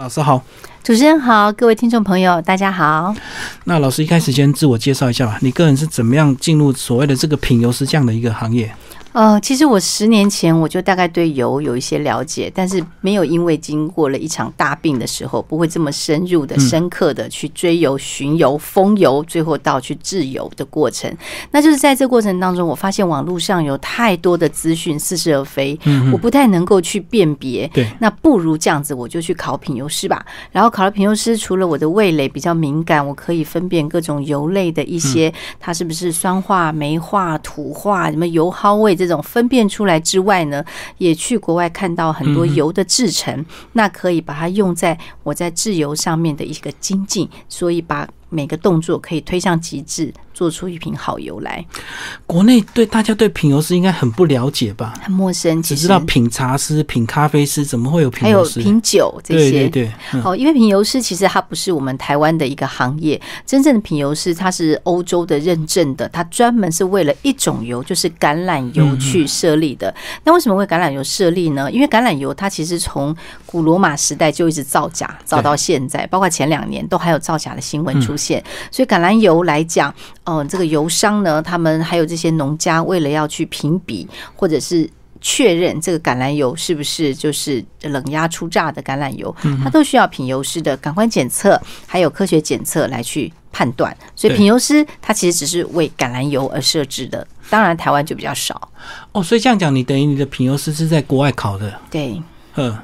老师好，主持人好，各位听众朋友，大家好。那老师一开始先自我介绍一下吧，你个人是怎么样进入所谓的这个品油师这样的一个行业？呃，其实我十年前我就大概对油有一些了解，但是没有因为经过了一场大病的时候，不会这么深入的、深刻的去追油、寻油、封油，最后到去制油的过程。那就是在这过程当中，我发现网络上有太多的资讯似是而非，我不太能够去辨别。对，那不如这样子，我就去考品油师吧。然后考了品油师，除了我的味蕾比较敏感，我可以分辨各种油类的一些，它是不是酸化、酶化、土化，什么油耗味。这种分辨出来之外呢，也去国外看到很多油的制成，那可以把它用在我在制油上面的一个精进，所以把每个动作可以推向极致。做出一瓶好油来，国内对大家对品油师应该很不了解吧？很陌生，只知道品茶师、品咖啡师，怎么会有品油师？还有品酒这些，对对对。哦，因为品油师其实它不是我们台湾的一个行业，真正的品油师它是欧洲的认证的，它专门是为了一种油，就是橄榄油去设立的。那为什么为橄榄油设立呢？因为橄榄油它其实从古罗马时代就一直造假，造到现在，包括前两年都还有造假的新闻出现。所以橄榄油来讲。嗯，这个油商呢，他们还有这些农家，为了要去评比或者是确认这个橄榄油是不是就是冷压出榨的橄榄油，它都需要品油师的感官检测，还有科学检测来去判断。所以品油师他其实只是为橄榄油而设置的，当然台湾就比较少。哦，所以这样讲，你等于你的品油师是在国外考的？对，嗯，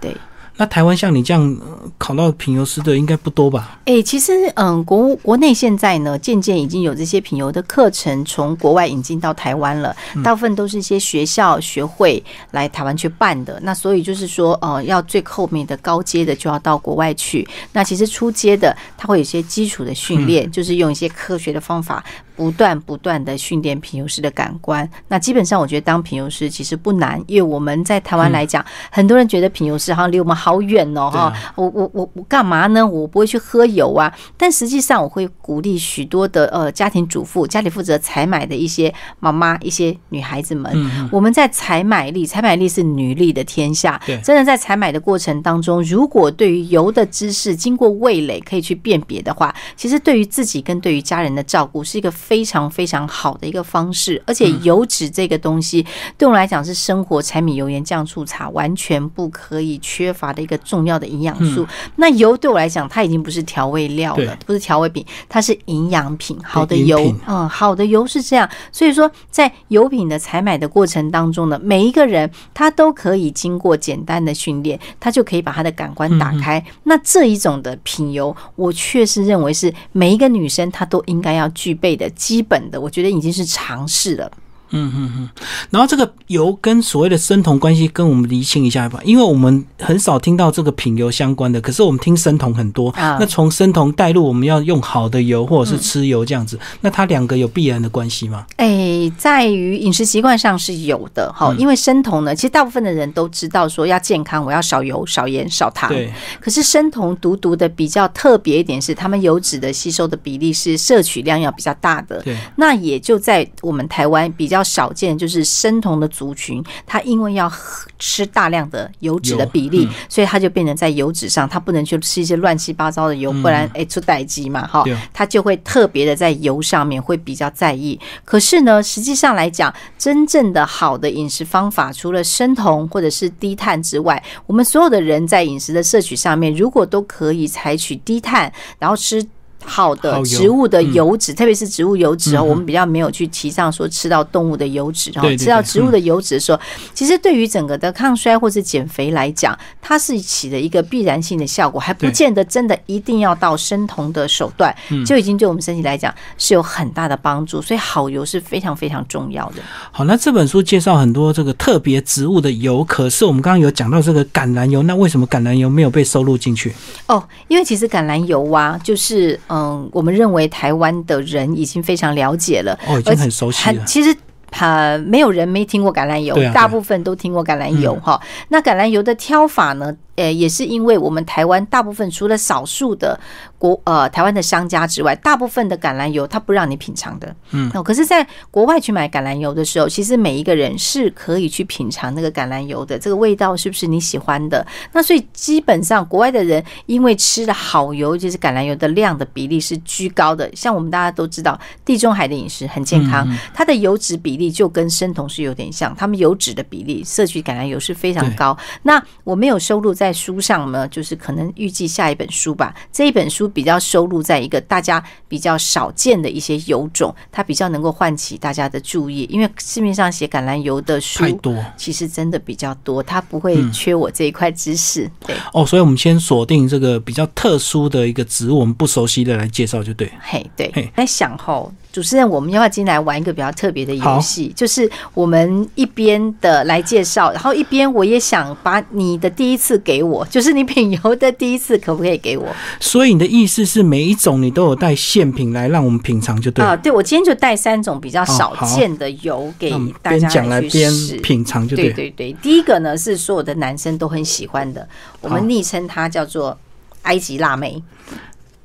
对。那台湾像你这样考到品油师的应该不多吧？哎，其实嗯，国国内现在呢，渐渐已经有这些品油的课程从国外引进到台湾了，大部分都是一些学校学会来台湾去办的。那所以就是说，呃，要最后面的高阶的就要到国外去。那其实初阶的，它会有一些基础的训练，就是用一些科学的方法。不断不断的训练品油师的感官，那基本上我觉得当品油师其实不难，因为我们在台湾来讲，很多人觉得品油师好像离我们好远哦，哈，我我我我干嘛呢？我不会去喝油啊，但实际上我会鼓励许多的呃家庭主妇、家里负责采买的一些妈妈、一些女孩子们，我们在采买力，采买力是女力的天下，真的在采买的过程当中，如果对于油的知识经过味蕾可以去辨别的话，其实对于自己跟对于家人的照顾是一个。非常非常好的一个方式，而且油脂这个东西对我来讲是生活柴米油盐酱醋茶完全不可以缺乏的一个重要的营养素。那油对我来讲，它已经不是调味料了，不是调味品，它是营养品。好的油，嗯，好的油是这样。所以说，在油品的采买的过程当中呢，每一个人他都可以经过简单的训练，他就可以把他的感官打开。那这一种的品油，我确实认为是每一个女生她都应该要具备的。基本的，我觉得已经是尝试了。嗯嗯嗯，然后这个油跟所谓的生酮关系，跟我们厘清一下吧，因为我们很少听到这个品油相关的，可是我们听生酮很多。啊那从生酮带入，我们要用好的油或者是吃油这样子，那它两个有必然的关系吗？哎，在于饮食习惯上是有的哈，因为生酮呢，其实大部分的人都知道说要健康，我要少油、少盐、少糖。对。可是生酮独独的比较特别一点是，他们油脂的吸收的比例是摄取量要比较大的。对。那也就在我们台湾比较。少见就是生酮的族群，他因为要吃大量的油脂的比例，所以他就变成在油脂上，他不能去吃一些乱七八糟的油，不然哎出代机嘛哈，他就会特别的在油上面会比较在意。可是呢，实际上来讲，真正的好的饮食方法，除了生酮或者是低碳之外，我们所有的人在饮食的摄取上面，如果都可以采取低碳，然后吃。好的植物的油脂，特别是植物油脂哦，我们比较没有去提倡说吃到动物的油脂，然后吃到植物的油脂的时候，其实对于整个的抗衰或是减肥来讲，它是起的一个必然性的效果，还不见得真的一定要到生酮的手段，就已经对我们身体来讲是有很大的帮助。所以好油是非常非常重要的。好，那这本书介绍很多这个特别植物的油，可是我们刚刚有讲到这个橄榄油，那为什么橄榄油没有被收录进去？哦，因为其实橄榄油啊，就是。嗯，我们认为台湾的人已经非常了解了，哦，已经很熟悉了。其实，呃，没有人没听过橄榄油，大部分都听过橄榄油哈。那橄榄油的挑法呢？呃，也是因为我们台湾大部分除了少数的国呃台湾的商家之外，大部分的橄榄油它不让你品尝的。嗯，哦，可是，在国外去买橄榄油的时候，其实每一个人是可以去品尝那个橄榄油的，这个味道是不是你喜欢的？那所以基本上国外的人因为吃的好油，就是橄榄油的量的比例是居高的。像我们大家都知道，地中海的饮食很健康，它的油脂比例就跟生酮是有点像，他们油脂的比例摄取橄榄油是非常高。那我没有收入在。在书上呢，就是可能预计下一本书吧。这一本书比较收录在一个大家比较少见的一些油种，它比较能够唤起大家的注意。因为市面上写橄榄油的书太多，其实真的比较多，它不会缺我这一块知识。对哦，所以我们先锁定这个比较特殊的一个植物，我们不熟悉的来介绍就对。嘿，对，在想后。主持人，我们要不要今天来玩一个比较特别的游戏？就是我们一边的来介绍，然后一边我也想把你的第一次给我，就是你品油的第一次，可不可以给我？所以你的意思是每一种你都有带现品来让我们品尝，就对啊。对，我今天就带三种比较少见的油给大家来边品尝，就对。对对对，第一个呢是所有的男生都很喜欢的，我们昵称它叫做埃及腊梅，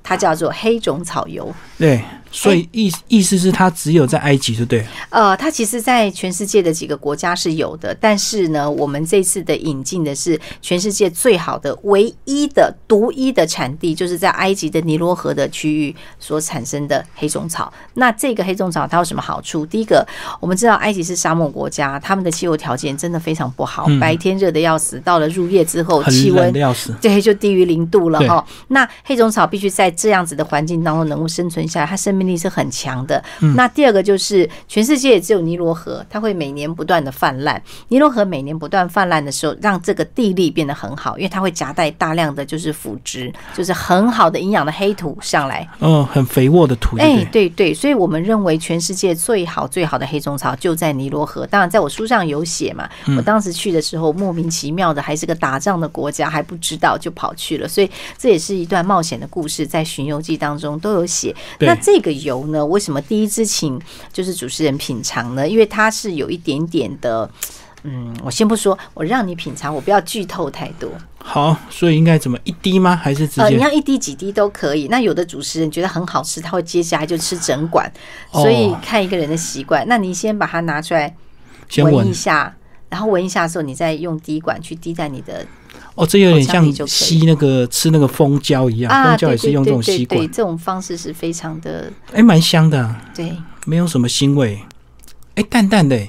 它叫做黑种草油。对。所以意意思是它只有在埃及，对不对？呃，它其实，在全世界的几个国家是有的，但是呢，我们这次的引进的是全世界最好的、唯一的、独一的产地，就是在埃及的尼罗河的区域所产生的黑种草。那这个黑种草它有什么好处？第一个，我们知道埃及是沙漠国家，他们的气候条件真的非常不好，白天热的要死，到了入夜之后，气温要死，对，就低于零度了哈。那黑种草必须在这样子的环境当中能够生存下来，它生。命力是很强的。那第二个就是，全世界只有尼罗河，它会每年不断的泛滥。尼罗河每年不断泛滥的时候，让这个地力变得很好，因为它会夹带大量的就是腐殖，就是很好的营养的黑土上来。嗯，很肥沃的土。哎，对对，所以我们认为全世界最好最好的黑种草就在尼罗河。当然，在我书上有写嘛，我当时去的时候莫名其妙的，还是个打仗的国家，还不知道就跑去了。所以这也是一段冒险的故事，在巡游记当中都有写。那这个。油呢？为什么第一支请就是主持人品尝呢？因为它是有一点点的，嗯，我先不说，我让你品尝，我不要剧透太多。好，所以应该怎么一滴吗？还是直接？你要一滴几滴都可以。那有的主持人觉得很好吃，他会接下来就吃整管，所以看一个人的习惯。那你先把它拿出来闻一下，然后闻一下的时候，你再用滴管去滴在你的。哦，这有点像吸那个吃那个蜂胶一样，蜂胶也是用这种吸管，这种方式是非常的，哎，蛮香的，对，没有什么腥味，哎，淡淡的，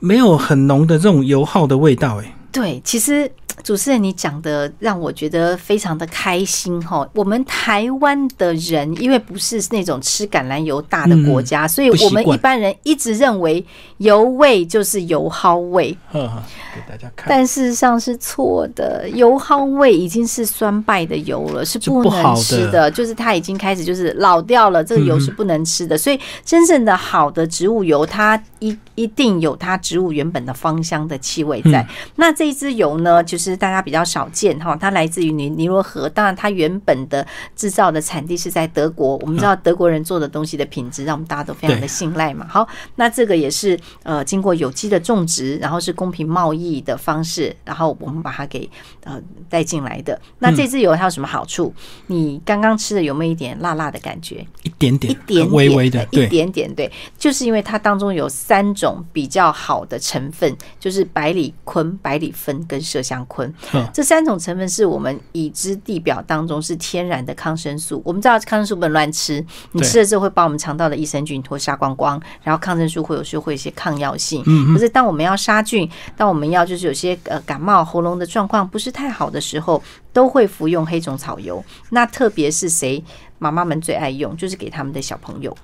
没有很浓的这种油耗的味道，哎，对，其实。主持人，你讲的让我觉得非常的开心哈。我们台湾的人，因为不是那种吃橄榄油大的国家，所以我们一般人一直认为油味就是油耗味。给大家看，但事实上是错的。油耗味已经是酸败的油了，是不能吃的。就是它已经开始就是老掉了，这个油是不能吃的。所以真正的好的植物油，它一一定有它植物原本的芳香的气味在。那这一支油呢，就是。是大家比较少见哈，它来自于尼尼罗河。当然，它原本的制造的产地是在德国。我们知道德国人做的东西的品质，让我们大家都非常的信赖嘛。好，那这个也是呃经过有机的种植，然后是公平贸易的方式，然后我们把它给呃带进来的。那这支油它有什么好处？你刚刚吃的有没有一点辣辣的感觉？一点点，一点微微的，一点点。对，就是因为它当中有三种比较好的成分，就是百里坤、百里酚跟麝香昆。这三种成分是我们已知地表当中是天然的抗生素。我们知道抗生素不能乱吃，你吃了之后会把我们肠道的益生菌脱杀光光，然后抗生素会有时候会一些抗药性。可是当我们要杀菌，当我们要就是有些呃感冒喉咙的状况不是太好的时候，都会服用黑种草油。那特别是谁妈妈们最爱用，就是给他们的小朋友。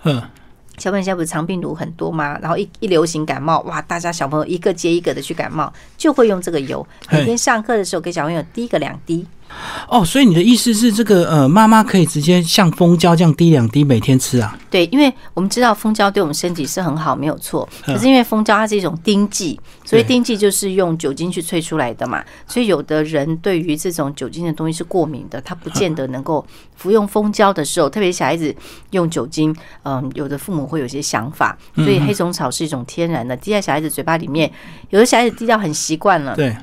小朋友现在不是肠病毒很多吗？然后一一流行感冒，哇，大家小朋友一个接一个的去感冒，就会用这个油。每天上课的时候给小朋友滴个两滴。哦，所以你的意思是，这个呃，妈妈可以直接像蜂胶这样滴两滴每天吃啊？对，因为我们知道蜂胶对我们身体是很好，没有错。可是因为蜂胶它是一种丁剂，所以丁剂就是用酒精去萃出来的嘛，所以有的人对于这种酒精的东西是过敏的，他不见得能够服用蜂胶的时候，特别小孩子用酒精，嗯，有的父母会有些想法。所以黑种草是一种天然的，滴在小孩子嘴巴里面，有的小孩子滴到很习惯了。对。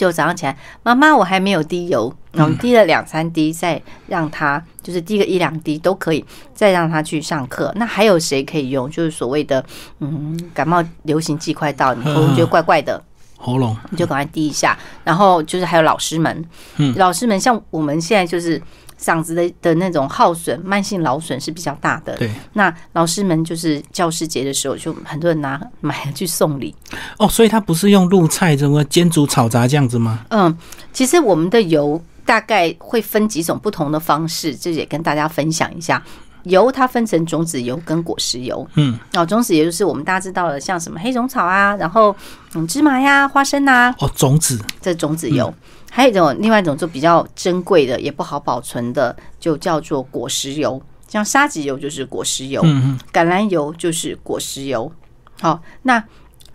就早上起来，妈妈我还没有滴油，然后滴了两三滴，再让他就是滴个一两滴都可以，再让他去上课。那还有谁可以用？就是所谓的嗯，感冒流行季快到，你喉咙觉得怪怪的，喉咙你就赶快滴一下。然后就是还有老师们，嗯，老师们像我们现在就是。嗓子的的那种耗损、慢性劳损是比较大的。对，那老师们就是教师节的时候，就很多人拿买了去送礼。哦，所以它不是用入菜，什么煎煮炒炸这样子吗？嗯，其实我们的油大概会分几种不同的方式，这也跟大家分享一下。油它分成种子油跟果实油。嗯，哦，种子油就是我们大家知道的，像什么黑种草啊，然后嗯芝麻呀、花生啊。哦，种子，这种子油。还有一种，另外一种就比较珍贵的，也不好保存的，就叫做果实油。像沙棘油就是果实油，橄榄油就是果实油。好，那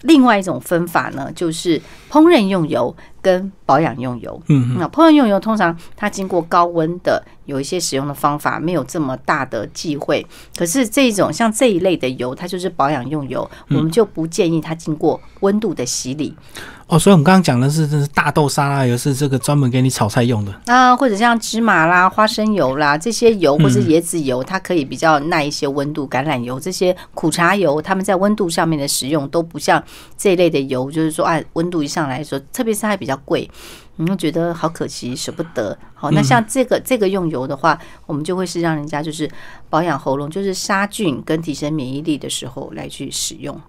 另外一种分法呢，就是烹饪用油跟保养用油。嗯，那烹饪用油通常它经过高温的，有一些使用的方法没有这么大的忌讳。可是这种像这一类的油，它就是保养用油，我们就不建议它经过温度的洗礼。哦，所以我们刚刚讲的是，这是大豆沙拉油，是这个专门给你炒菜用的啊，或者像芝麻啦、花生油啦这些油，或是椰子油，它可以比较耐一些温度。橄榄油这些苦茶油，它们在温度上面的使用都不像这一类的油，就是说，啊，温度一上来说，特别是还比较贵，你会觉得好可惜，舍不得。好，那像这个这个用油的话，我们就会是让人家就是保养喉咙，就是杀菌跟提升免疫力的时候来去使用。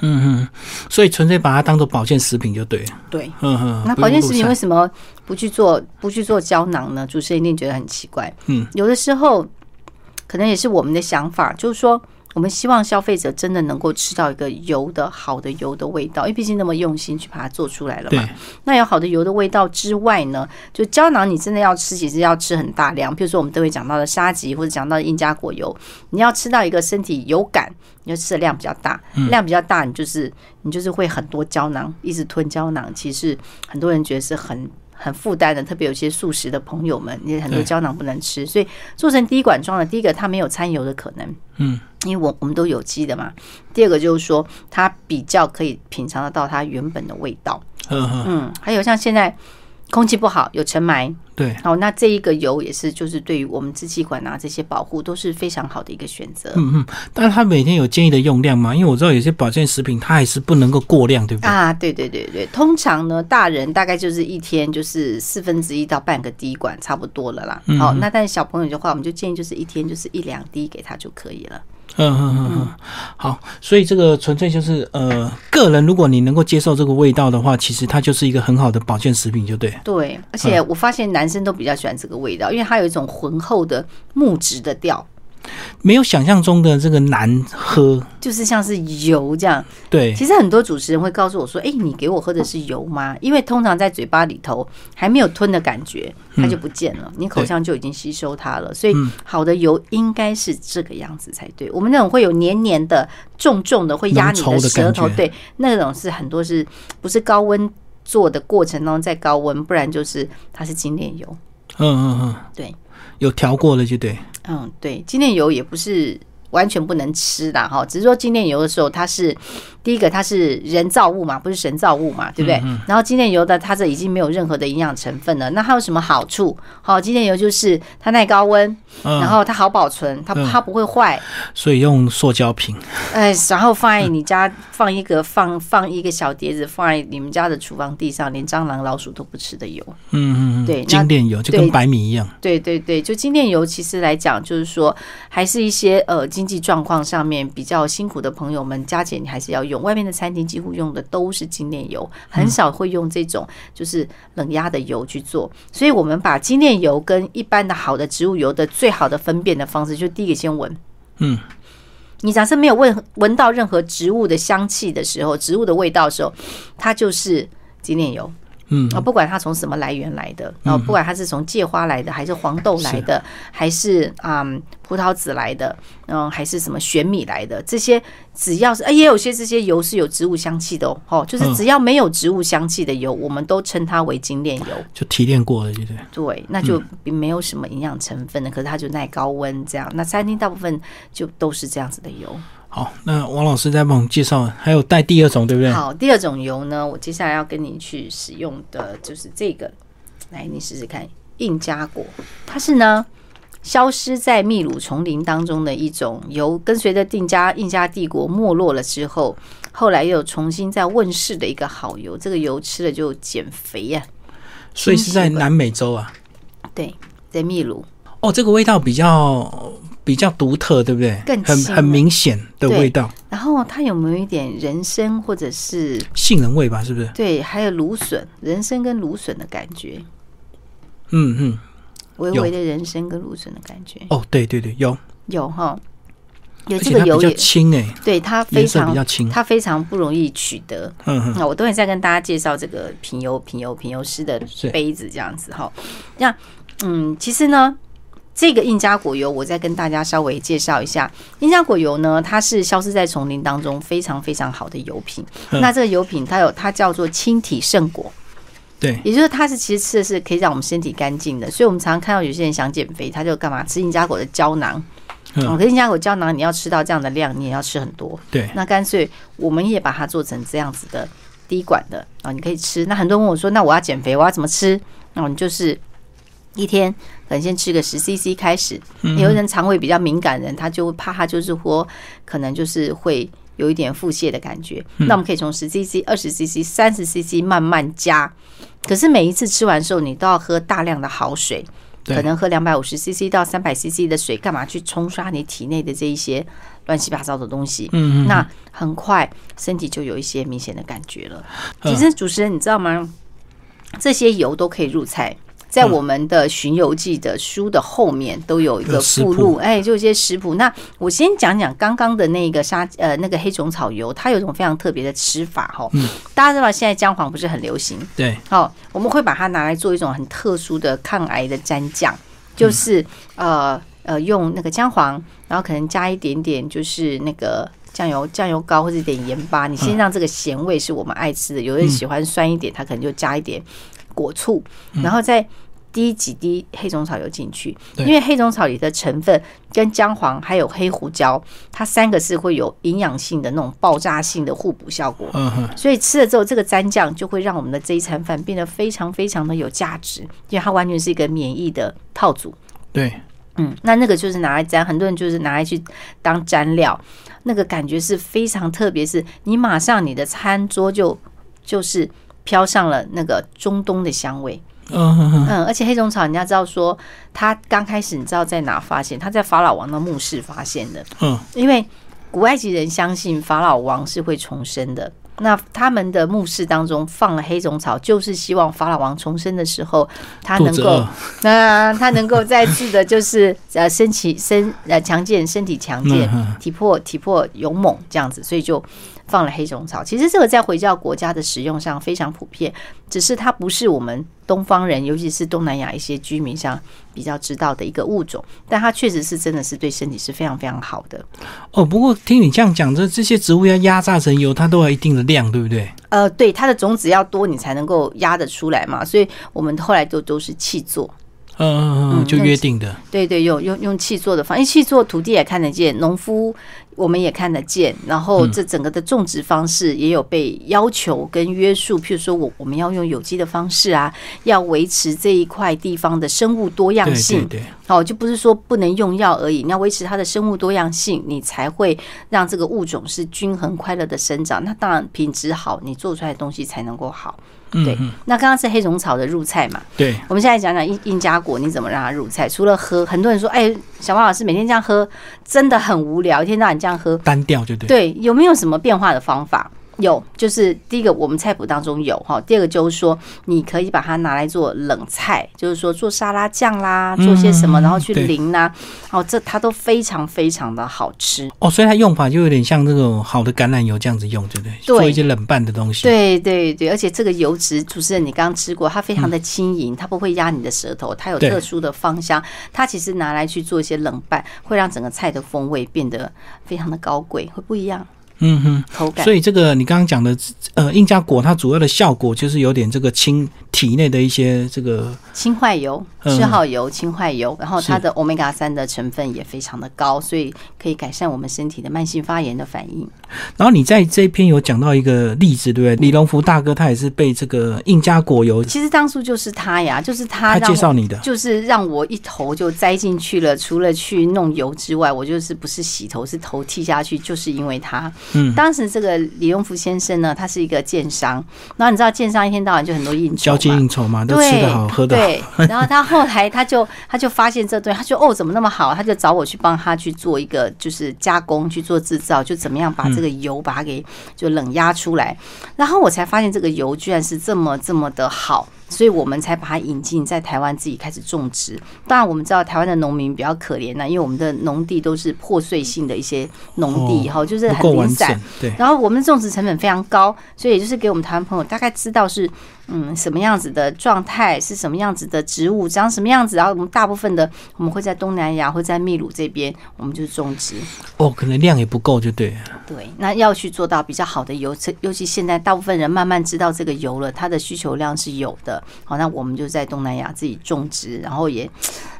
嗯嗯，所以纯粹把它当做保健食品就对了。对，嗯嗯。那保健食品为什么不去做不去做胶囊呢？主持人一定觉得很奇怪。嗯，有的时候可能也是我们的想法，就是说。我们希望消费者真的能够吃到一个油的好的油的味道，因为毕竟那么用心去把它做出来了嘛。那有好的油的味道之外呢，就胶囊你真的要吃，其实要吃很大量。比如说我们都会讲到的沙棘或者讲到的印加果油，你要吃到一个身体有感，你要吃的量比较大，量比较大，你就是你就是会很多胶囊，一直吞胶囊。其实很多人觉得是很。很负担的，特别有些素食的朋友们，你很多胶囊不能吃，所以做成滴管装的。第一个，它没有掺油的可能，嗯，因为我我们都有机的嘛。第二个就是说，它比较可以品尝得到它原本的味道，嗯嗯，还有像现在。空气不好，有尘霾。对，好，那这一个油也是，就是对于我们支气管啊这些保护都是非常好的一个选择。嗯嗯，但是它每天有建议的用量吗？因为我知道有些保健食品它还是不能够过量，对不对？啊，对对对对，通常呢，大人大概就是一天就是四分之一到半个滴管差不多了啦。好，那但是小朋友的话，我们就建议就是一天就是一两滴给他就可以了。嗯嗯嗯嗯，好，所以这个纯粹就是呃，个人如果你能够接受这个味道的话，其实它就是一个很好的保健食品，就对。对，而且我发现男生都比较喜欢这个味道，因为它有一种浑厚的木质的调。没有想象中的这个难喝，就是像是油这样。对，其实很多主持人会告诉我说：“哎，你给我喝的是油吗？”因为通常在嘴巴里头还没有吞的感觉，它就不见了，你口腔就已经吸收它了。所以好的油应该是这个样子才对。我们那种会有黏黏的、重重的，会压你的舌头，对，那种是很多是不是高温做的过程当中在高温，不然就是它是精炼油。嗯嗯嗯，对，有调过了就对。嗯，对，精炼油也不是完全不能吃的哈，只是说精炼油的时候，它是第一个，它是人造物嘛，不是神造物嘛，对不对？然后精炼油的它这已经没有任何的营养成分了，那它有什么好处？好，精炼油就是它耐高温，然后它好保存，它它不会坏，所以用塑胶瓶。哎，然后放在你家放一个放放一个小碟子，放在你们家的厨房地上，连蟑螂老鼠都不吃的油。嗯嗯，对，精炼油就跟白米一样。对对对，就精炼油其实来讲，就是说还是一些呃经济状况上面比较辛苦的朋友们，加减你还是要用。外面的餐厅几乎用的都是精炼油，很少会用这种就是冷压的油去做。所以我们把精炼油跟一般的好的植物油的最好的分辨的方式，就第一个先闻。嗯。你假设没有闻闻到任何植物的香气的时候，植物的味道的时候，它就是精炼油。嗯，啊，不管它从什么来源来的，然后不管它是从芥花来的，还是黄豆来的，还是啊葡萄籽来的，嗯，还是什么玄米来的，这些只要是，哎，也有些这些油是有植物香气的哦，就是只要没有植物香气的油，我们都称它为精炼油，就提炼过了，对不对？对，那就没有什么营养成分的，可是它就耐高温这样。那餐厅大部分就都是这样子的油。好，那王老师再帮我们介绍，还有带第二种，对不对？好，第二种油呢，我接下来要跟你去使用的就是这个，来，你试试看，印加果，它是呢。消失在秘鲁丛林当中的一种油，跟随着定加印加帝国没落了之后，后来又重新再问世的一个好油。这个油吃了就减肥呀。所以是在南美洲啊？对，在秘鲁。哦，这个味道比较比较独特，对不对？更很很明显的味道。然后它有没有一点人参或者是杏仁味吧？是不是？对，还有芦笋，人参跟芦笋的感觉。嗯嗯。微微的人参跟芦笋的感觉哦，对对对，有有哈，有这个油也轻哎，对它非常比较轻，它非常不容易取得。嗯，那我等会再跟大家介绍这个品油品油品油师的杯子这样子哈。那嗯，其实呢，这个印加果油，我再跟大家稍微介绍一下。印加果油呢，它是消失在丛林当中非常非常好的油品。那这个油品它有它叫做轻体圣果。对，也就是它是其实吃的是可以让我们身体干净的，所以我们常常看到有些人想减肥，他就干嘛吃印加果的胶囊。嗯，可是印加果胶囊你要吃到这样的量，你也要吃很多。对，那干脆我们也把它做成这样子的滴管的啊，你可以吃。那很多人问我说，那我要减肥，我要怎么吃？那你就是一天可能先吃个十 CC 开始。有的人肠胃比较敏感人，他就怕他就是说可能就是会有一点腹泻的感觉。那我们可以从十 CC、二十 CC、三十 CC 慢慢加。可是每一次吃完之后，你都要喝大量的好水，可能喝两百五十 CC 到三百 CC 的水，干嘛去冲刷你体内的这一些乱七八糟的东西？嗯嗯，那很快身体就有一些明显的感觉了。其实主持人，你知道吗？这些油都可以入菜。在我们的《巡游记》的书的后面都有一个附录，哎，就一些食谱。那我先讲讲刚刚的那个沙呃那个黑种草油，它有一种非常特别的吃法哈。嗯，大家知道现在姜黄不是很流行？对，好，我们会把它拿来做一种很特殊的抗癌的蘸酱，就是呃呃用那个姜黄，然后可能加一点点就是那个酱油酱油膏或者一点盐巴，你先让这个咸味是我们爱吃的。有人喜欢酸一点，他可能就加一点。果醋，然后再滴几滴黑种草油进去，因为黑种草里的成分跟姜黄还有黑胡椒，它三个是会有营养性的那种爆炸性的互补效果。嗯哼，所以吃了之后，这个蘸酱就会让我们的这一餐饭变得非常非常的有价值，因为它完全是一个免疫的套组。对，嗯，那那个就是拿来沾，很多人就是拿来去当蘸料，那个感觉是非常特别，是你马上你的餐桌就就是。飘上了那个中东的香味，嗯嗯，而且黑种草，人家知道说，它刚开始你知道在哪发现？它在法老王的墓室发现的，嗯，因为古埃及人相信法老王是会重生的。那他们的墓室当中放了黑种草，就是希望法老王重生的时候，他能够，那他能够再次的，就是呃身体身呃强健，身体强健，体魄体魄勇猛这样子，所以就放了黑种草。其实这个在回教国家的使用上非常普遍，只是它不是我们东方人，尤其是东南亚一些居民上比较知道的一个物种，但它确实是真的是对身体是非常非常好的。哦，不过听你这样讲，这这些植物要压榨成油，它都要一定的。量对不对？呃，对，它的种子要多，你才能够压得出来嘛。所以我们后来都都是气做，嗯嗯嗯，就约定的。对对，用用用气做的方，因为气做土地也看得见，农夫。我们也看得见，然后这整个的种植方式也有被要求跟约束。譬如说，我我们要用有机的方式啊，要维持这一块地方的生物多样性。对，哦，就不是说不能用药而已，你要维持它的生物多样性，你才会让这个物种是均衡快乐的生长。那当然品质好，你做出来的东西才能够好。对，那刚刚是黑种草的入菜嘛？对，我们现在讲讲印印加果，你怎么让它入菜？除了喝，很多人说，哎，小王老师每天这样喝真的很无聊，一天到晚这样喝，单调就对。对，有没有什么变化的方法？有，就是第一个，我们菜谱当中有哈。第二个就是说，你可以把它拿来做冷菜，就是说做沙拉酱啦，做些什么，然后去淋呐。哦，这它都非常非常的好吃。哦，所以它用法就有点像那种好的橄榄油这样子用，对不对？做一些冷拌的东西。对对对，而且这个油脂，主持人你刚刚吃过，它非常的轻盈，它不会压你的舌头，它有特殊的芳香。它其实拿来去做一些冷拌，会让整个菜的风味变得非常的高贵，会不一样。嗯哼，口感。所以这个你刚刚讲的，呃，印加果它主要的效果就是有点这个清体内的一些这个氢坏油、嗜好油、氢坏油，然后它的欧米伽三的成分也非常的高，所以可以改善我们身体的慢性发炎的反应。然后你在这篇有讲到一个例子，对不对？李隆福大哥他也是被这个印加果油，其实当初就是他呀，就是他介绍你的，就是让我一头就栽进去了。除了去弄油之外，我就是不是洗头，是头剃下去，就是因为他。嗯，当时这个李永福先生呢，他是一个建商，然后你知道建商一天到晚就很多应酬，交际应酬嘛，都吃的好，喝的好。对，然后他后来他就他就发现这对，他就哦怎么那么好，他就找我去帮他去做一个就是加工去做制造，就怎么样把这个油把它给就冷压出来，然后我才发现这个油居然是这么这么的好。所以我们才把它引进在台湾，自己开始种植。当然，我们知道台湾的农民比较可怜呢，因为我们的农地都是破碎性的一些农地，哈，就是很零散。对。然后我们的种植成本非常高，所以也就是给我们台湾朋友大概知道是嗯什么样子的状态，是什么样子的植物，长什么样子。然后我们大部分的我们会在东南亚，会在秘鲁这边，我们就是种植。哦，可能量也不够，就对。对，那要去做到比较好的油，尤其现在大部分人慢慢知道这个油了，它的需求量是有的。好，那我们就在东南亚自己种植，然后也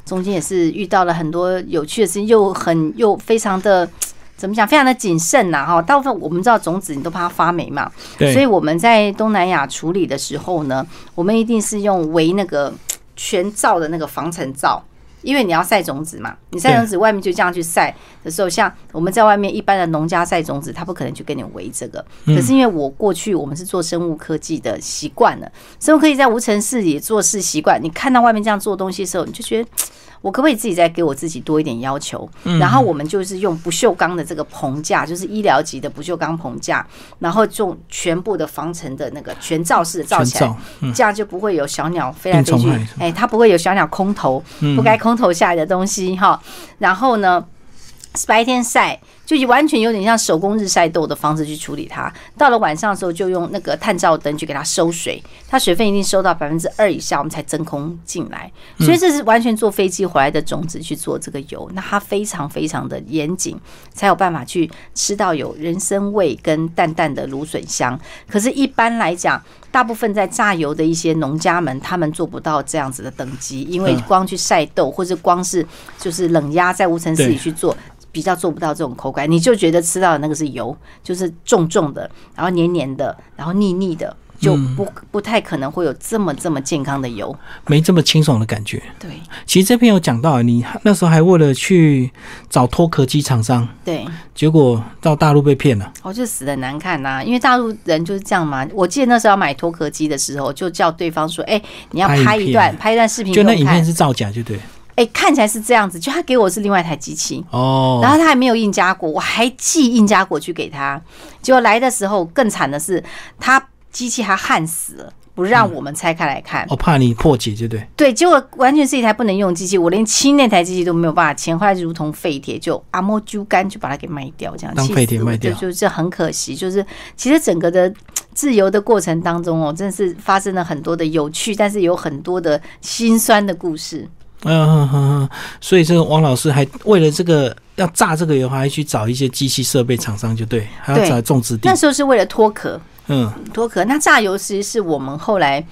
中间也是遇到了很多有趣的事情，又很又非常的怎么讲，非常的谨慎呐。哈，大部分我们知道种子你都怕它发霉嘛，所以我们在东南亚处理的时候呢，我们一定是用围那个 全罩的那个防尘罩。因为你要晒种子嘛，你晒种子外面就这样去晒的时候，像我们在外面一般的农家晒种子，他不可能去跟你围这个。可是因为我过去我们是做生物科技的习惯了，生物科技在无尘室里做事习惯，你看到外面这样做东西的时候，你就觉得。我可不可以自己再给我自己多一点要求？然后我们就是用不锈钢的这个棚架，就是医疗级的不锈钢棚架，然后用全部的防尘的那个全罩式的罩起来，这样就不会有小鸟飞来飞去。哎，它不会有小鸟空投不该空投下来的东西哈。然后呢，白天晒。就完全有点像手工日晒豆的方式去处理它。到了晚上的时候，就用那个探照灯去给它收水，它水分一定收到百分之二以下，我们才真空进来。所以这是完全坐飞机回来的种子去做这个油，那它非常非常的严谨，才有办法去吃到有人参味跟淡淡的芦笋香。可是，一般来讲，大部分在榨油的一些农家们，他们做不到这样子的等级，因为光去晒豆，或者光是就是冷压在无尘室里去做。比较做不到这种口感，你就觉得吃到的那个是油，就是重重的，然后黏黏的，然后腻腻的，就不不太可能会有这么这么健康的油，没这么清爽的感觉。对，其实这篇有讲到，你那时候还为了去找脱壳机厂商，对，结果到大陆被骗了，我就死的难看呐，因为大陆人就是这样嘛。我记得那时候要买脱壳机的时候，就叫对方说，哎，你要拍一段，拍一段视频，就那影片是造假，就对。哎，看起来是这样子，就他给我是另外一台机器。哦，然后他还没有印加果，我还寄印加果去给他，结果来的时候更惨的是，他机器还焊死了，不让我们拆开来看，我怕你破解，就对，对，结果完全是一台不能用机器，我连清那台机器都没有办法清，后来就如同废铁，就阿莫猪肝就把它给卖掉，这样当废铁卖掉，就这很可惜，就是其实整个的自由的过程当中哦，真的是发生了很多的有趣，但是有很多的心酸的故事。嗯哼哼，所以这个王老师还为了这个要榨这个油，还去找一些机器设备厂商，就对，还要找种植地。那时候是为了脱壳，嗯，脱壳。那榨油其实是我们后来。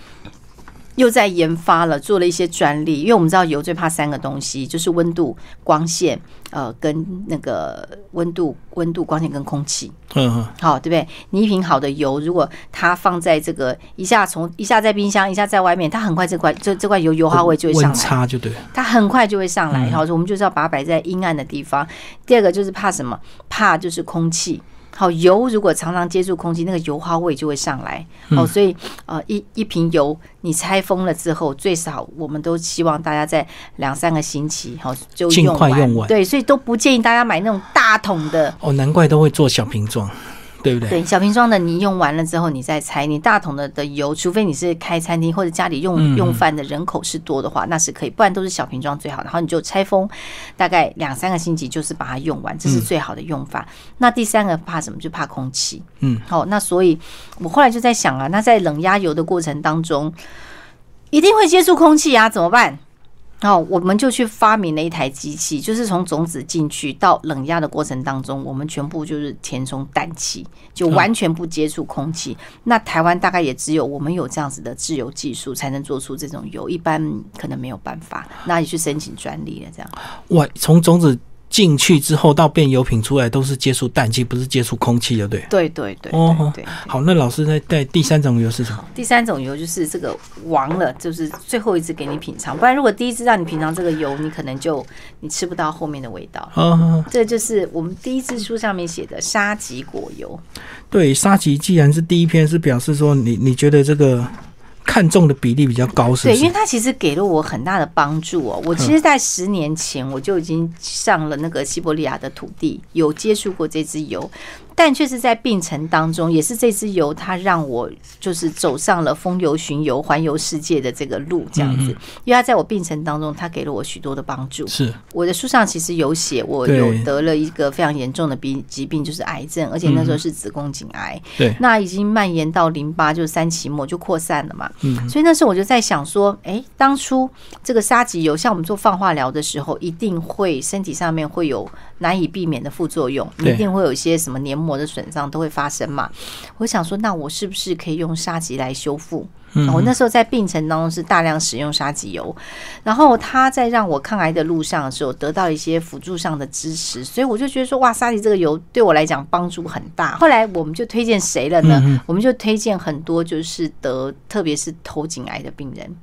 又在研发了，做了一些专利，因为我们知道油最怕三个东西，就是温度、光线，呃，跟那个温度、温度、光线跟空气。嗯，好，对不对？你一瓶好的油，如果它放在这个一下从一下在冰箱，一下在外面，它很快这块这这块油油耗味就会上来，差就对，它很快就会上来。然后我们就是要把它摆在阴暗的地方。第二个就是怕什么？怕就是空气。好油，如果常常接触空气，那个油花味就会上来。好，所以呃，一一瓶油你拆封了之后，最少我们都希望大家在两三个星期，好就尽快用完。对，所以都不建议大家买那种大桶的。哦，难怪都会做小瓶装。对不对？对小瓶装的，你用完了之后，你再拆。你大桶的的油，除非你是开餐厅或者家里用用饭的人口是多的话，那是可以。不然都是小瓶装最好。然后你就拆封，大概两三个星期就是把它用完，这是最好的用法。那第三个怕什么？就怕空气。嗯，好，那所以我后来就在想啊，那在冷压油的过程当中，一定会接触空气啊，怎么办？然后我们就去发明了一台机器，就是从种子进去到冷压的过程当中，我们全部就是填充氮气，就完全不接触空气。那台湾大概也只有我们有这样子的自由技术，才能做出这种油，一般可能没有办法。那你去申请专利了，这样。哇，从种子。进去之后到变油品出来都是接触氮气，不是接触空气的，对？对对对。哦，对。好，那老师在在第三种油是什么？第三种油就是这个王了，就是最后一次给你品尝。不然如果第一次让你品尝这个油，你可能就你吃不到后面的味道。哦。这就是我们第一支书上面写的沙棘果油。对，沙棘既然是第一篇，是表示说你你觉得这个。看中的比例比较高，是？对，因为它其实给了我很大的帮助哦。我其实，在十年前我就已经上了那个西伯利亚的土地，有接触过这支油。但却是在病程当中，也是这支油，它让我就是走上了风游、巡游、环游世界的这个路，这样子。因为它在我病程当中，它给了我许多的帮助。是我的书上其实有写，我有得了一个非常严重的病疾病，就是癌症，而且那时候是子宫颈癌。对，那已经蔓延到淋巴，就是三期末就扩散了嘛。嗯，所以那时候我就在想说，哎，当初这个沙棘油，像我们做放化疗的时候，一定会身体上面会有难以避免的副作用，一定会有一些什么黏膜。的损伤都会发生嘛？我想说，那我是不是可以用沙棘来修复？我那时候在病程当中是大量使用沙棘油，然后他在让我抗癌的路上的时候得到一些辅助上的支持，所以我就觉得说，哇，沙棘这个油对我来讲帮助很大。后来我们就推荐谁了呢？我们就推荐很多就是得特别是头颈癌的病人。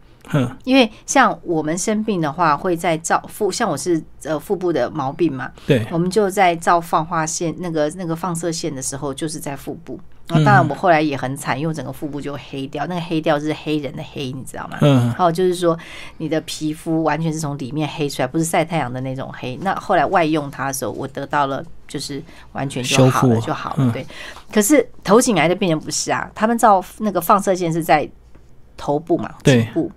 因为像我们生病的话，会在照腹，像我是呃腹部的毛病嘛，对，我们就在照放化线那个那个放射线的时候，就是在腹部。那当然我后来也很惨，因为整个腹部就黑掉，那个黑掉是黑人的黑，你知道吗？嗯。还有就是说，你的皮肤完全是从里面黑出来，不是晒太阳的那种黑。那后来外用它的时候，我得到了就是完全就好了就好了。对。可是头颈癌的病人不是啊，他们照那个放射线是在头部嘛，颈部。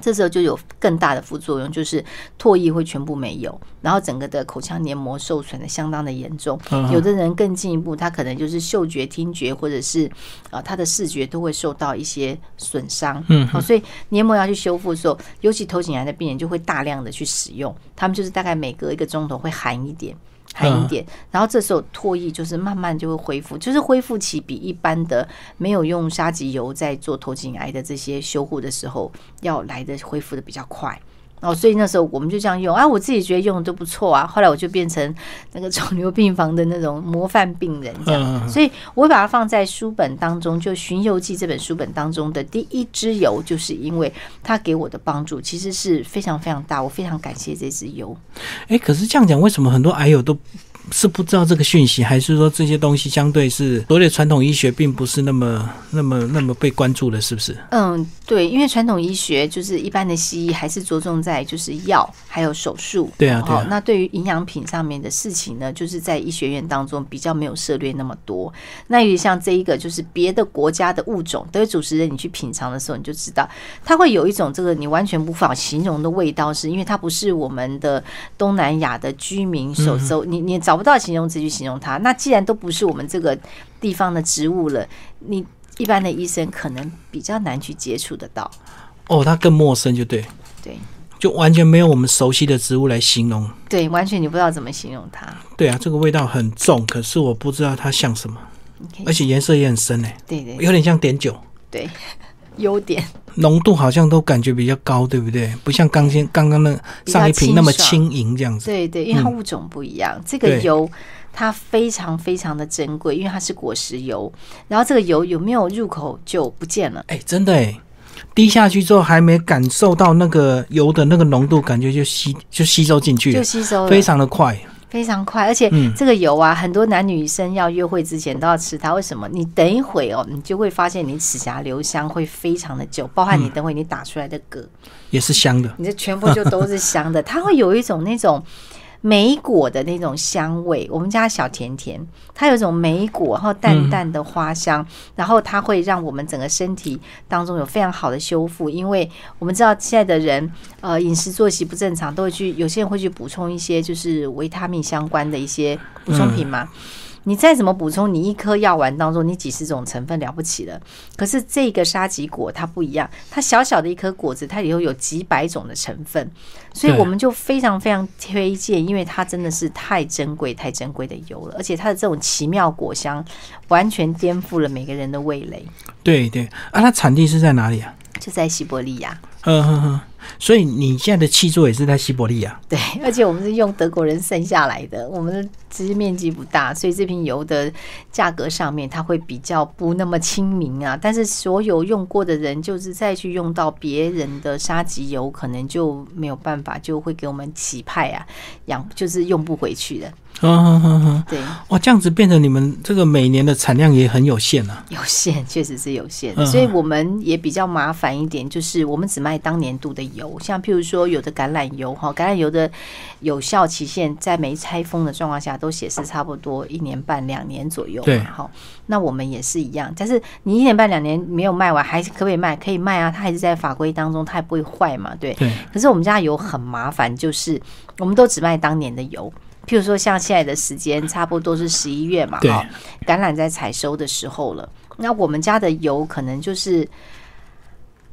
这时候就有更大的副作用，就是唾液会全部没有，然后整个的口腔黏膜受损的相当的严重。有的人更进一步，他可能就是嗅觉、听觉或者是啊他的视觉都会受到一些损伤。嗯，好，所以黏膜要去修复的时候，尤其头颈癌的病人就会大量的去使用，他们就是大概每隔一个钟头会含一点。含一点，然后这时候唾液就是慢慢就会恢复，就是恢复期比一般的没有用沙棘油在做头颈癌的这些修护的时候要来的恢复的比较快。哦，所以那时候我们就这样用啊，我自己觉得用的都不错啊。后来我就变成那个肿瘤病房的那种模范病人这样，所以我会把它放在书本当中，就《寻游记》这本书本当中的第一支油，就是因为它给我的帮助其实是非常非常大，我非常感谢这支油。哎，可是这样讲，为什么很多癌友都？是不知道这个讯息，还是说这些东西相对是所谓的传统医学，并不是那么、那么、那么被关注的，是不是？嗯，对，因为传统医学就是一般的西医，还是着重在就是药还有手术。对啊，对。那对于营养品上面的事情呢，就是在医学院当中比较没有涉猎那么多。那有点像这一个，就是别的国家的物种，德主持人你去品尝的时候，你就知道它会有一种这个你完全无法形容的味道，是因为它不是我们的东南亚的居民手收，你你找。找不到形容词去形容它。那既然都不是我们这个地方的植物了，你一般的医生可能比较难去接触得到。哦，它更陌生，就对，对，就完全没有我们熟悉的植物来形容。对，完全你不知道怎么形容它。对啊，这个味道很重，可是我不知道它像什么，而且颜色也很深诶。对对，有点像碘酒。对，优点。浓度好像都感觉比较高，对不对？不像刚先刚刚那上一瓶那么轻盈这样子。对对，因为它物种不一样。这个油它非常非常的珍贵，因为它是果实油。然后这个油有没有入口就不见了？哎，真的哎，滴下去之后还没感受到那个油的那个浓度，感觉就吸就吸收进去，就吸收非常的快。非常快，而且这个油啊，很多男女生要约会之前都要吃它。为什么？你等一会哦，你就会发现你齿颊留香会非常的久，包含你等会你打出来的嗝也是香的，你这全部就都是香的。它会有一种那种。梅果的那种香味，我们家小甜甜，它有一种梅果，然后淡淡的花香，然后它会让我们整个身体当中有非常好的修复。因为我们知道现在的人，呃，饮食作息不正常，都会去有些人会去补充一些就是维他命相关的一些补充品嘛。你再怎么补充，你一颗药丸当中你几十种成分了不起了。可是这个沙棘果它不一样，它小小的一颗果子，它里头有几百种的成分，所以我们就非常非常推荐，因为它真的是太珍贵、太珍贵的油了，而且它的这种奇妙果香，完全颠覆了每个人的味蕾。对对，啊，它产地是在哪里啊？就在西伯利亚。呵呵呵。所以你现在的气座也是在西伯利亚，对，而且我们是用德国人剩下来的，我们的其实面积不大，所以这瓶油的价格上面它会比较不那么亲民啊。但是所有用过的人，就是再去用到别人的沙棘油，可能就没有办法，就会给我们起派啊，养就是用不回去的。嗯哼哼，对，哇，这样子变成你们这个每年的产量也很有限啊，有限，确实是有限，所以我们也比较麻烦一点，就是我们只卖当年度的油，像譬如说有的橄榄油哈，橄榄油的有效期限在没拆封的状况下都显示差不多一年半两年左右，对，好，那我们也是一样，但是你一年半两年没有卖完，还是可不可以卖？可以卖啊，它还是在法规当中，它也不会坏嘛，对，对。可是我们家油很麻烦，就是我们都只卖当年的油。譬如说，像现在的时间差不多是十一月嘛，哈，橄榄在采收的时候了。那我们家的油可能就是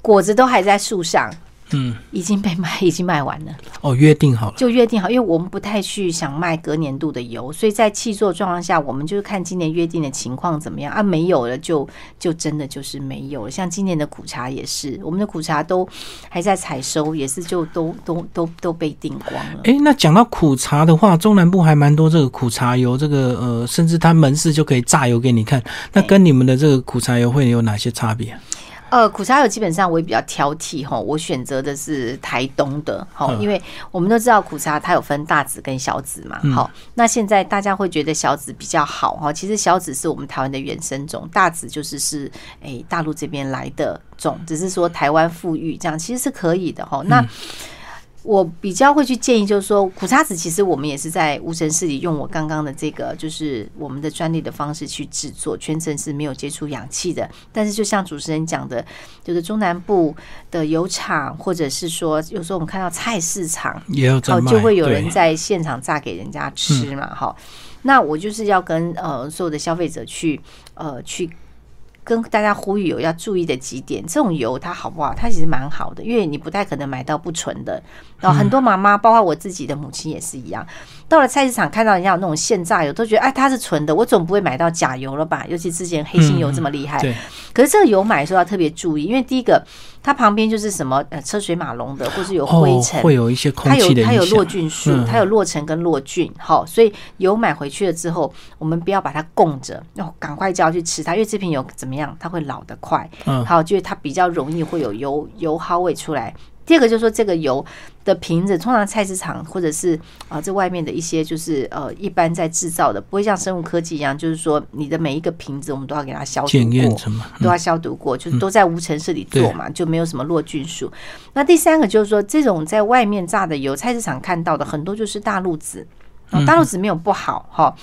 果子都还在树上。嗯，已经被卖，已经卖完了。哦，约定好了，就约定好，因为我们不太去想卖隔年度的油，所以在气作状况下，我们就是看今年约定的情况怎么样啊，没有了就就真的就是没有了。像今年的苦茶也是，我们的苦茶都还在采收，也是就都都都都被订光了。哎，那讲到苦茶的话，中南部还蛮多这个苦茶油，这个呃，甚至它门市就可以榨油给你看。那跟你们的这个苦茶油会有哪些差别？呃，苦茶油基本上我也比较挑剔哈，我选择的是台东的，哈，因为我们都知道苦茶它有分大籽跟小籽嘛，好，那现在大家会觉得小籽比较好哈，其实小籽是我们台湾的原生种，大籽就是是诶大陆这边来的种，只是说台湾富裕这样，其实是可以的哈，那。我比较会去建议，就是说苦茶籽，其实我们也是在无尘室里用我刚刚的这个，就是我们的专利的方式去制作，全程是没有接触氧气的。但是就像主持人讲的，就是中南部的油厂，或者是说有时候我们看到菜市场，好就会有人在现场炸给人家吃嘛，哈。那我就是要跟呃所有的消费者去呃去。跟大家呼吁有要注意的几点，这种油它好不好？它其实蛮好的，因为你不太可能买到不纯的。然后很多妈妈，包括我自己的母亲也是一样，到了菜市场看到人家有那种现榨油，都觉得哎它是纯的，我总不会买到假油了吧？尤其之前黑心油这么厉害。可是这个油买的时候要特别注意，因为第一个。它旁边就是什么呃车水马龙的，或是有灰尘，会有一些空气的它有它有落菌数，它有落尘跟落菌。好，所以油买回去了之后，我们不要把它供着，要赶快就要去吃它，因为这瓶油怎么样，它会老得快。嗯，好，就是它比较容易会有油油耗味出来。第二个就是说，这个油的瓶子，通常菜市场或者是啊，这外面的一些就是呃，一般在制造的，不会像生物科技一样，就是说你的每一个瓶子，我们都要给它消毒过，都要消毒过，就是都在无尘室里做嘛，就没有什么落菌数。那第三个就是说，这种在外面榨的油，菜市场看到的很多就是大陆籽。大陆子没有不好哈，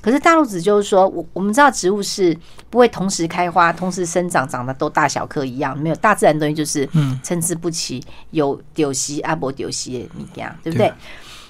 可是大陆子就是说，我我们知道植物是不会同时开花、同时生长，长得都大小颗一样，没有大自然东西就是参差不齐，有丢西阿伯丢西的米样，对不对？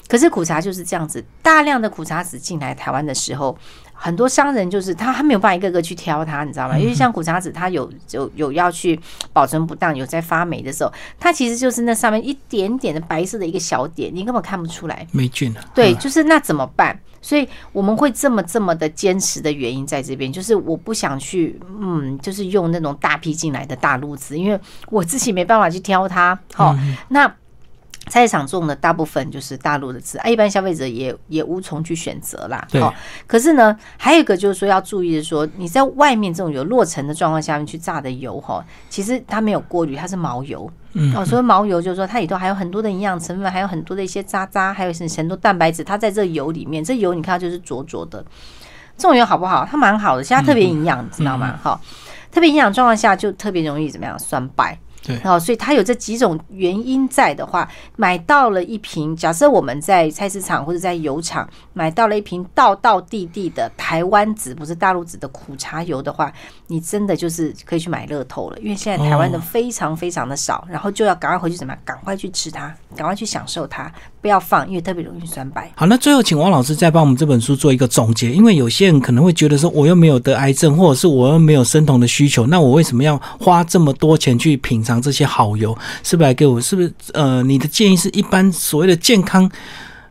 可是苦茶就是这样子，大量的苦茶籽进来台湾的时候。很多商人就是他，他没有办法一个个去挑它，你知道吗？因为像苦茶籽，它有有有要去保存不当，有在发霉的时候，它其实就是那上面一点点的白色的一个小点，你根本看不出来霉菌了。对，就是那怎么办？所以我们会这么这么的坚持的原因在这边，就是我不想去，嗯，就是用那种大批进来的大路子，因为我自己没办法去挑它。好，那。菜市场种的大部分就是大陆的籽，啊，一般消费者也也无从去选择啦。对。可是呢，还有一个就是说要注意的，说你在外面这种有落尘的状况下面去炸的油，哈，其实它没有过滤，它是毛油。嗯。哦，所以毛油就是说它里头还有很多的营养成分，还有很多的一些渣渣，还有很多蛋白质，它在这油里面，这油你看它就是浊浊的。这种油好不好？它蛮好的，现在特别营养，知道吗？哈，特别营养状况下就特别容易怎么样？酸败。对，哦，所以它有这几种原因在的话，买到了一瓶，假设我们在菜市场或者在油厂买到了一瓶道道地地的台湾籽，不是大陆籽的苦茶油的话，你真的就是可以去买乐透了，因为现在台湾的非常非常的少，然后就要赶快回去怎么样，赶快去吃它，赶快去享受它。不要放，因为特别容易酸败。好，那最后请王老师再帮我们这本书做一个总结，因为有些人可能会觉得说，我又没有得癌症，或者是我又没有生酮的需求，那我为什么要花这么多钱去品尝这些好油？是不是来给我？是不是呃，你的建议是一般所谓的健康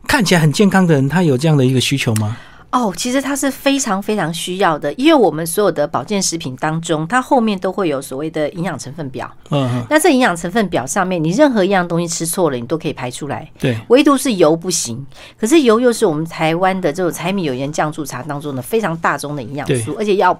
看起来很健康的人，他有这样的一个需求吗？哦，其实它是非常非常需要的，因为我们所有的保健食品当中，它后面都会有所谓的营养成分表。嗯，那这营养成分表上面，你任何一样东西吃错了，你都可以排出来。对，唯独是油不行。可是油又是我们台湾的这种柴米油盐酱醋茶当中的非常大宗的营养素，而且要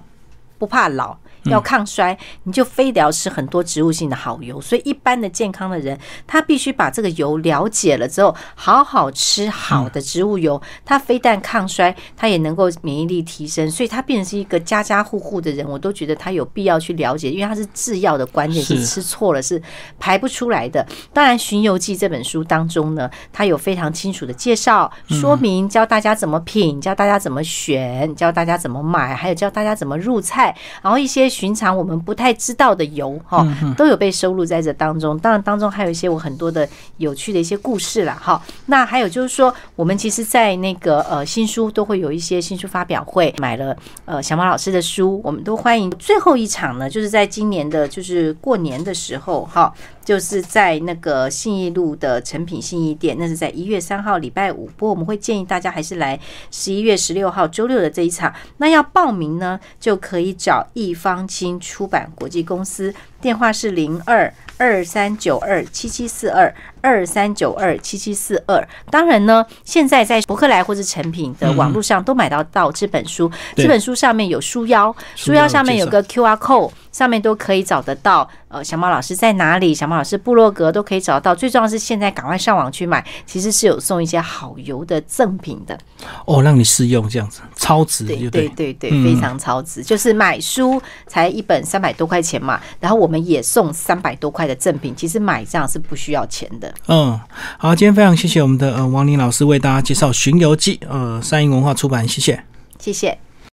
不怕老。要抗衰，你就非得要吃很多植物性的好油。所以一般的健康的人，他必须把这个油了解了之后，好好吃好的植物油。他非但抗衰，他也能够免疫力提升。所以他变成是一个家家户户的人，我都觉得他有必要去了解，因为他是制药的关键是吃错了是排不出来的。当然，《寻游记》这本书当中呢，它有非常清楚的介绍说明，教大家怎么品，教大家怎么选，教大家怎么买，还有教大家怎么入菜，然后一些。寻常我们不太知道的油哈，都有被收录在这当中。当然，当中还有一些我很多的有趣的一些故事了哈。那还有就是说，我们其实，在那个呃新书都会有一些新书发表会，买了呃小马老师的书，我们都欢迎。最后一场呢，就是在今年的，就是过年的时候哈。就是在那个信义路的成品信义店，那是在一月三号礼拜五。不过我们会建议大家还是来十一月十六号周六的这一场。那要报名呢，就可以找易方清出版国际公司，电话是零二二三九二七七四二二三九二七七四二。当然呢，现在在博客来或是成品的网络上都买到到这本书。这本书上面有书腰，书腰上面有个 Q R code。上面都可以找得到，呃，小猫老师在哪里？小猫老师部落格都可以找到。最重要是现在赶快上网去买，其实是有送一些好油的赠品的。哦，让你试用这样子，超值，对对对对，非常超值。就是买书才一本三百多块钱嘛，然后我们也送三百多块的赠品，其实买这样是不需要钱的。嗯，好，今天非常谢谢我们的呃王林老师为大家介绍《巡游记》，呃，三英文化出版，谢谢，谢谢。